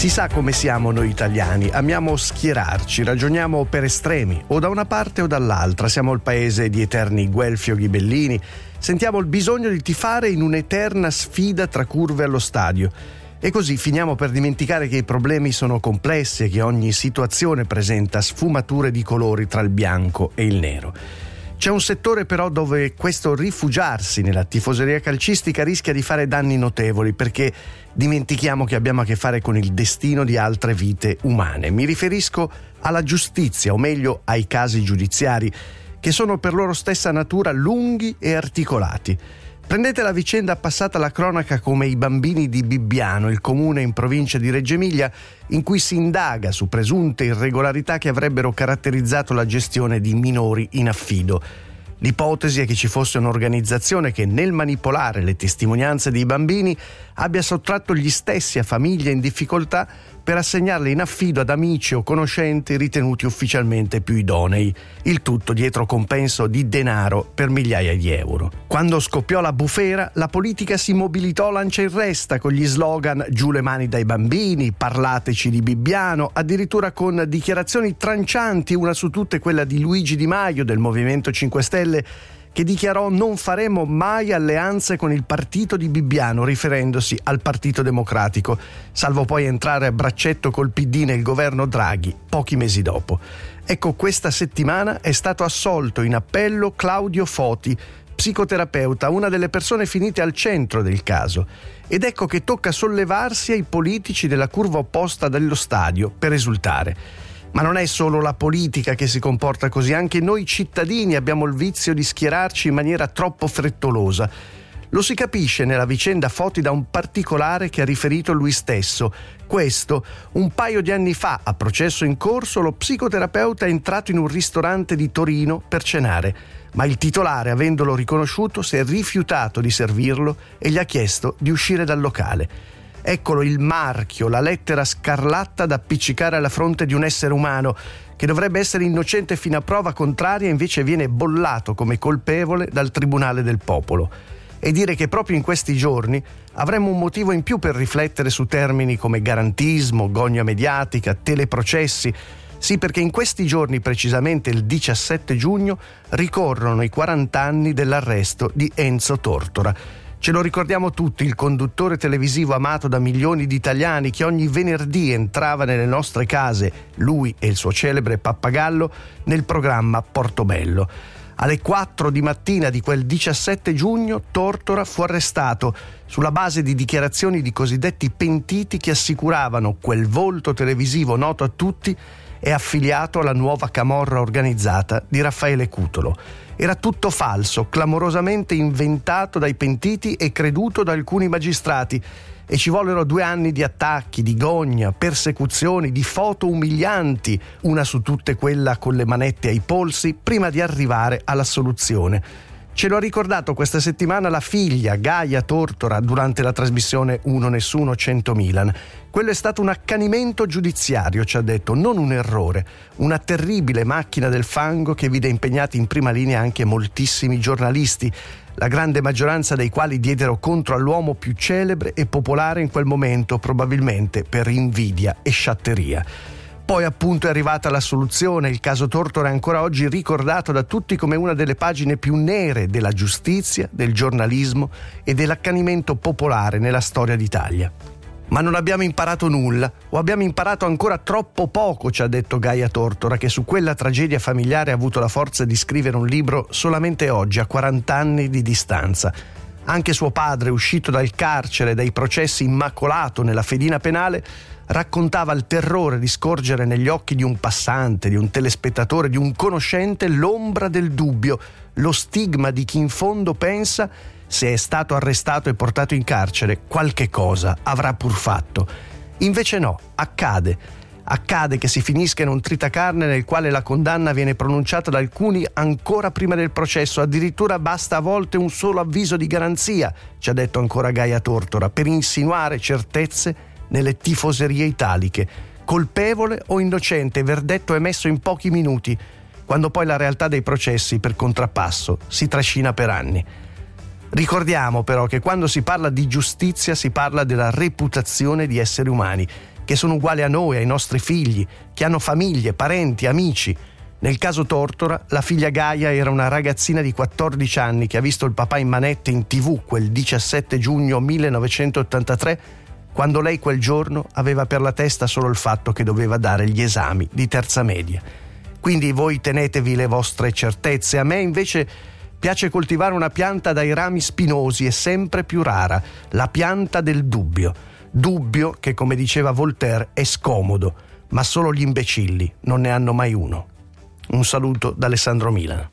Si sa come siamo noi italiani, amiamo schierarci, ragioniamo per estremi, o da una parte o dall'altra, siamo il paese di eterni Guelfi o Ghibellini, sentiamo il bisogno di tifare in un'eterna sfida tra curve allo stadio. E così finiamo per dimenticare che i problemi sono complessi e che ogni situazione presenta sfumature di colori tra il bianco e il nero. C'è un settore però dove questo rifugiarsi nella tifoseria calcistica rischia di fare danni notevoli perché dimentichiamo che abbiamo a che fare con il destino di altre vite umane. Mi riferisco alla giustizia, o meglio ai casi giudiziari, che sono per loro stessa natura lunghi e articolati. Prendete la vicenda passata alla cronaca come i bambini di Bibbiano, il comune in provincia di Reggio Emilia, in cui si indaga su presunte irregolarità che avrebbero caratterizzato la gestione di minori in affido. L'ipotesi è che ci fosse un'organizzazione che nel manipolare le testimonianze dei bambini abbia sottratto gli stessi a famiglie in difficoltà per assegnarle in affido ad amici o conoscenti ritenuti ufficialmente più idonei, il tutto dietro compenso di denaro per migliaia di euro. Quando scoppiò la bufera, la politica si mobilitò lancia in resta con gli slogan giù le mani dai bambini, parlateci di Bibbiano, addirittura con dichiarazioni trancianti, una su tutte quella di Luigi Di Maio del Movimento 5 Stelle che dichiarò non faremo mai alleanze con il partito di Bibbiano, riferendosi al Partito Democratico, salvo poi entrare a braccetto col PD nel governo Draghi pochi mesi dopo. Ecco, questa settimana è stato assolto in appello Claudio Foti, psicoterapeuta, una delle persone finite al centro del caso. Ed ecco che tocca sollevarsi ai politici della curva opposta dello stadio per esultare. Ma non è solo la politica che si comporta così, anche noi cittadini abbiamo il vizio di schierarci in maniera troppo frettolosa. Lo si capisce nella vicenda Foti da un particolare che ha riferito lui stesso. Questo, un paio di anni fa, a processo in corso, lo psicoterapeuta è entrato in un ristorante di Torino per cenare, ma il titolare, avendolo riconosciuto, si è rifiutato di servirlo e gli ha chiesto di uscire dal locale. Eccolo il marchio, la lettera scarlatta da appiccicare alla fronte di un essere umano che dovrebbe essere innocente fino a prova contraria invece viene bollato come colpevole dal Tribunale del Popolo. E dire che proprio in questi giorni avremmo un motivo in più per riflettere su termini come garantismo, gogna mediatica, teleprocessi. Sì, perché in questi giorni, precisamente il 17 giugno, ricorrono i 40 anni dell'arresto di Enzo Tortora Ce lo ricordiamo tutti, il conduttore televisivo amato da milioni di italiani che ogni venerdì entrava nelle nostre case, lui e il suo celebre pappagallo, nel programma Portobello. Alle 4 di mattina di quel 17 giugno Tortora fu arrestato sulla base di dichiarazioni di cosiddetti pentiti che assicuravano quel volto televisivo noto a tutti e affiliato alla nuova camorra organizzata di Raffaele Cutolo. Era tutto falso, clamorosamente inventato dai pentiti e creduto da alcuni magistrati e ci vollero due anni di attacchi, di gogna, persecuzioni, di foto umilianti, una su tutte quella con le manette ai polsi, prima di arrivare alla soluzione. Ce lo ha ricordato questa settimana la figlia Gaia Tortora durante la trasmissione Uno Nessuno 100 Milan. Quello è stato un accanimento giudiziario, ci ha detto, non un errore, una terribile macchina del fango che vide impegnati in prima linea anche moltissimi giornalisti, la grande maggioranza dei quali diedero contro all'uomo più celebre e popolare in quel momento, probabilmente per invidia e sciatteria. Poi appunto è arrivata la soluzione, il caso Tortora è ancora oggi ricordato da tutti come una delle pagine più nere della giustizia, del giornalismo e dell'accanimento popolare nella storia d'Italia. Ma non abbiamo imparato nulla, o abbiamo imparato ancora troppo poco, ci ha detto Gaia Tortora, che su quella tragedia familiare ha avuto la forza di scrivere un libro solamente oggi, a 40 anni di distanza. Anche suo padre, uscito dal carcere, dai processi immacolato nella fedina penale, raccontava il terrore di scorgere negli occhi di un passante, di un telespettatore, di un conoscente l'ombra del dubbio, lo stigma di chi in fondo pensa se è stato arrestato e portato in carcere, qualche cosa avrà pur fatto. Invece no, accade. Accade che si finisca in un tritacarne nel quale la condanna viene pronunciata da alcuni ancora prima del processo, addirittura basta a volte un solo avviso di garanzia, ci ha detto ancora Gaia Tortora, per insinuare certezze nelle tifoserie italiche, colpevole o innocente, verdetto emesso in pochi minuti, quando poi la realtà dei processi per contrappasso si trascina per anni. Ricordiamo però che quando si parla di giustizia si parla della reputazione di esseri umani, che sono uguali a noi, ai nostri figli, che hanno famiglie, parenti, amici. Nel caso Tortora, la figlia Gaia era una ragazzina di 14 anni che ha visto il papà in manette in tv quel 17 giugno 1983, quando lei quel giorno aveva per la testa solo il fatto che doveva dare gli esami di terza media. Quindi voi tenetevi le vostre certezze, a me invece piace coltivare una pianta dai rami spinosi e sempre più rara, la pianta del dubbio. Dubbio che, come diceva Voltaire, è scomodo, ma solo gli imbecilli non ne hanno mai uno. Un saluto da Alessandro Milan.